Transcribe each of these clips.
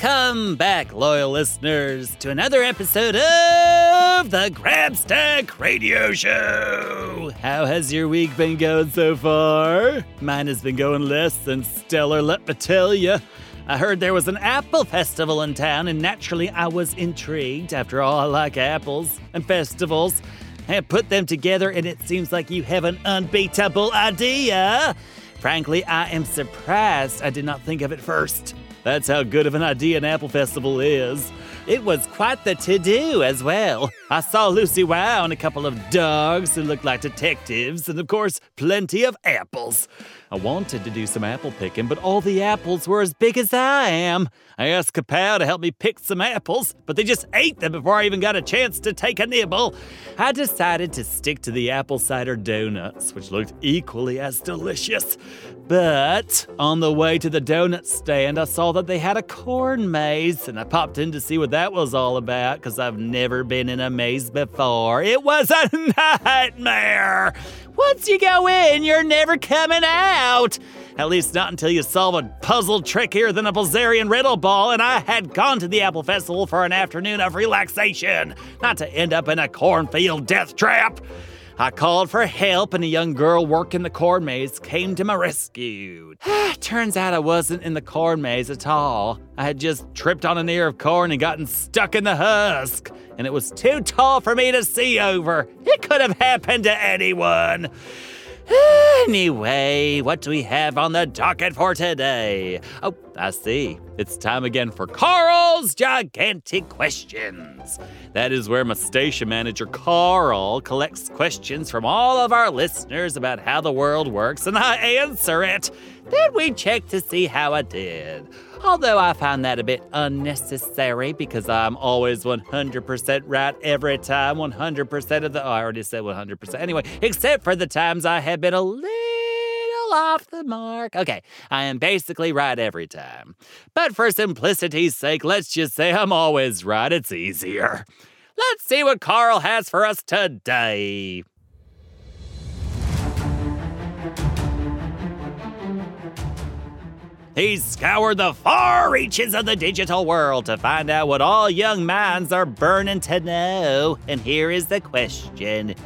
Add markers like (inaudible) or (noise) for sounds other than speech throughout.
Welcome back, loyal listeners, to another episode of the Grabstack Radio Show. How has your week been going so far? Mine has been going less than stellar, let me tell you. I heard there was an apple festival in town, and naturally I was intrigued. After all, I like apples and festivals. I put them together, and it seems like you have an unbeatable idea. Frankly, I am surprised I did not think of it first. That's how good of an idea an Apple Festival is. It was quite the to do as well. I saw Lucy Wow and a couple of dogs who looked like detectives, and of course, plenty of apples. I wanted to do some apple picking, but all the apples were as big as I am. I asked Kapow to help me pick some apples, but they just ate them before I even got a chance to take a nibble. I decided to stick to the apple cider donuts, which looked equally as delicious. But on the way to the donut stand, I saw that they had a corn maze, and I popped in to see what that was all about because I've never been in a maze before. It was a (laughs) nightmare. Once you go in, you're never coming out. At least not until you solve a puzzle trickier than a Bilzerian riddle ball, and I had gone to the Apple Festival for an afternoon of relaxation, not to end up in a cornfield death trap. I called for help, and a young girl working the corn maze came to my rescue. (sighs) Turns out I wasn't in the corn maze at all. I had just tripped on an ear of corn and gotten stuck in the husk, and it was too tall for me to see over. It could have happened to anyone. Anyway, what do we have on the docket for today? Oh, I see. It's time again for Carl's Gigantic Questions. That is where my station manager, Carl, collects questions from all of our listeners about how the world works and I answer it. Then we check to see how I did. Although I find that a bit unnecessary because I'm always 100% right every time, 100% of the. Oh, I already said 100%. Anyway, except for the times I have been a little off the mark. Okay, I am basically right every time. But for simplicity's sake, let's just say I'm always right. It's easier. Let's see what Carl has for us today. He's scoured the far reaches of the digital world to find out what all young minds are burning to know. And here is the question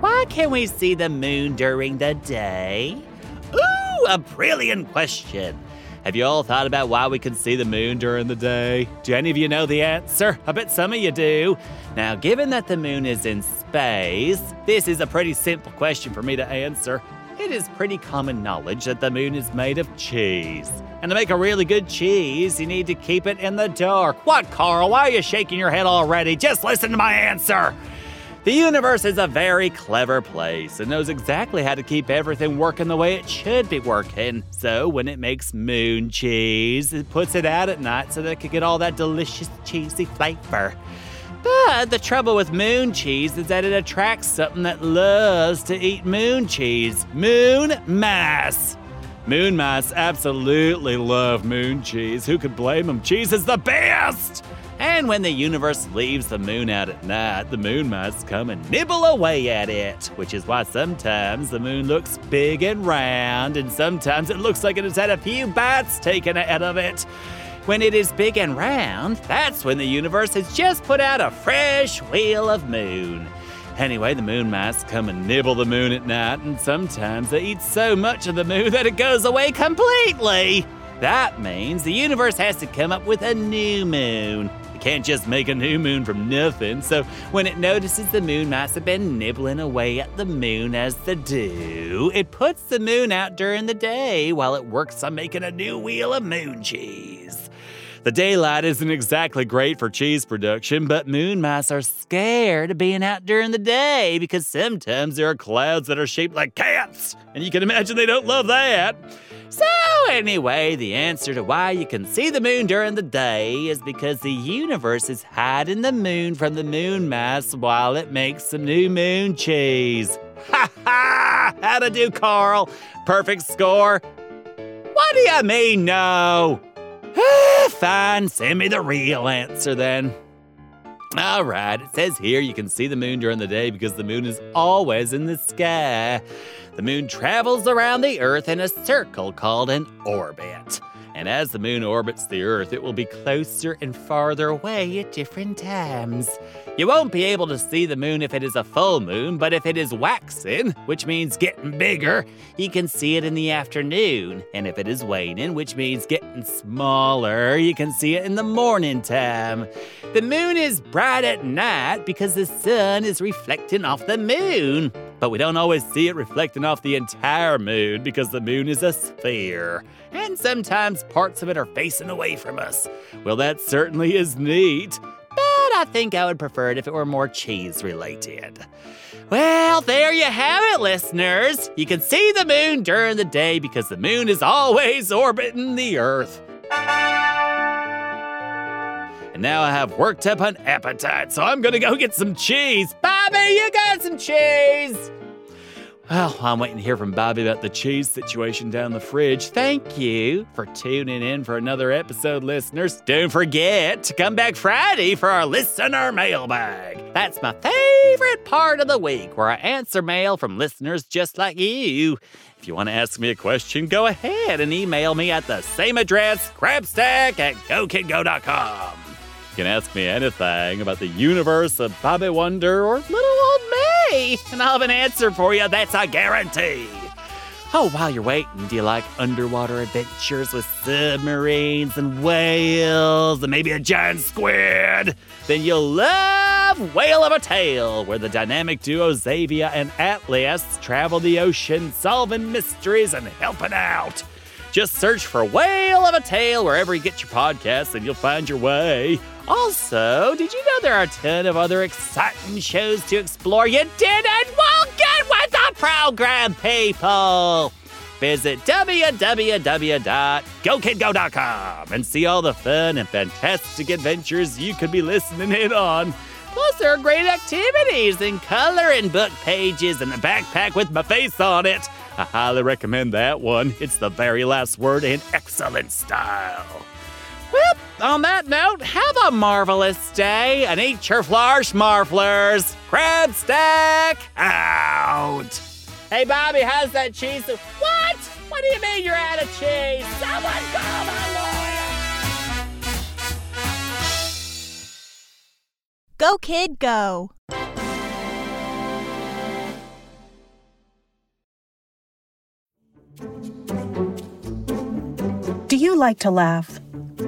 Why can we see the moon during the day? Ooh, a brilliant question. Have you all thought about why we can see the moon during the day? Do any of you know the answer? I bet some of you do. Now, given that the moon is in space, this is a pretty simple question for me to answer. It is pretty common knowledge that the moon is made of cheese. And to make a really good cheese, you need to keep it in the dark. What, Carl? Why are you shaking your head already? Just listen to my answer. The universe is a very clever place and knows exactly how to keep everything working the way it should be working. So when it makes moon cheese, it puts it out at night so that it can get all that delicious cheesy flavor. But the trouble with moon cheese is that it attracts something that loves to eat moon cheese moon mice. Moon mice absolutely love moon cheese. Who could blame them? Cheese is the best! And when the universe leaves the moon out at night, the moon mice come and nibble away at it, which is why sometimes the moon looks big and round, and sometimes it looks like it has had a few bites taken out of it. When it is big and round, that's when the universe has just put out a fresh wheel of moon. Anyway, the moon mice come and nibble the moon at night, and sometimes they eat so much of the moon that it goes away completely. That means the universe has to come up with a new moon can't just make a new moon from nothing. So when it notices the moon mice have been nibbling away at the moon as they do, it puts the moon out during the day while it works on making a new wheel of moon cheese. The daylight isn't exactly great for cheese production, but moon mice are scared of being out during the day because sometimes there are clouds that are shaped like cats, and you can imagine they don't love that. So, anyway, the answer to why you can see the moon during the day is because the universe is hiding the moon from the moon mass while it makes some new moon cheese. (laughs) Ha ha! How to do, Carl? Perfect score? What do you mean, no? (sighs) Fine, send me the real answer then. All right, it says here you can see the moon during the day because the moon is always in the sky. The moon travels around the Earth in a circle called an orbit. And as the moon orbits the Earth, it will be closer and farther away at different times. You won't be able to see the moon if it is a full moon, but if it is waxing, which means getting bigger, you can see it in the afternoon. And if it is waning, which means getting smaller, you can see it in the morning time. The moon is bright at night because the sun is reflecting off the moon. But we don't always see it reflecting off the entire moon because the moon is a sphere. And sometimes parts of it are facing away from us. Well, that certainly is neat but I think I would prefer it if it were more cheese related. Well, there you have it, listeners. You can see the moon during the day because the moon is always orbiting the Earth. And now I have worked up an appetite, so I'm gonna go get some cheese. Bobby, you got some cheese! Well, I'm waiting to hear from Bobby about the cheese situation down the fridge. Thank you for tuning in for another episode, listeners. Don't forget to come back Friday for our listener mailbag. That's my favorite part of the week where I answer mail from listeners just like you. If you want to ask me a question, go ahead and email me at the same address, grabstack at gokidgo.com. Can ask me anything about the universe of Bobby Wonder or little old me, and I'll have an answer for you. That's a guarantee. Oh, while you're waiting, do you like underwater adventures with submarines and whales and maybe a giant squid? Then you'll love Whale of a Tale, where the dynamic duo Xavier and Atlas travel the ocean solving mysteries and helping out. Just search for Whale of a Tale wherever you get your podcasts and you'll find your way. Also, did you know there are a ton of other exciting shows to explore you didn't? Well, get with the program, people! Visit www.gokidgo.com and see all the fun and fantastic adventures you could be listening in on. Plus, there are great activities and coloring book pages and a backpack with my face on it. I highly recommend that one. It's the very last word in excellent style. Well, on that note, have a marvelous day and eat your flourish marflers. Grabstack out. Hey, Bobby, how's that cheese? What? What do you mean you're out of cheese? Someone call my lawyer. Go, kid, go. Do you like to laugh?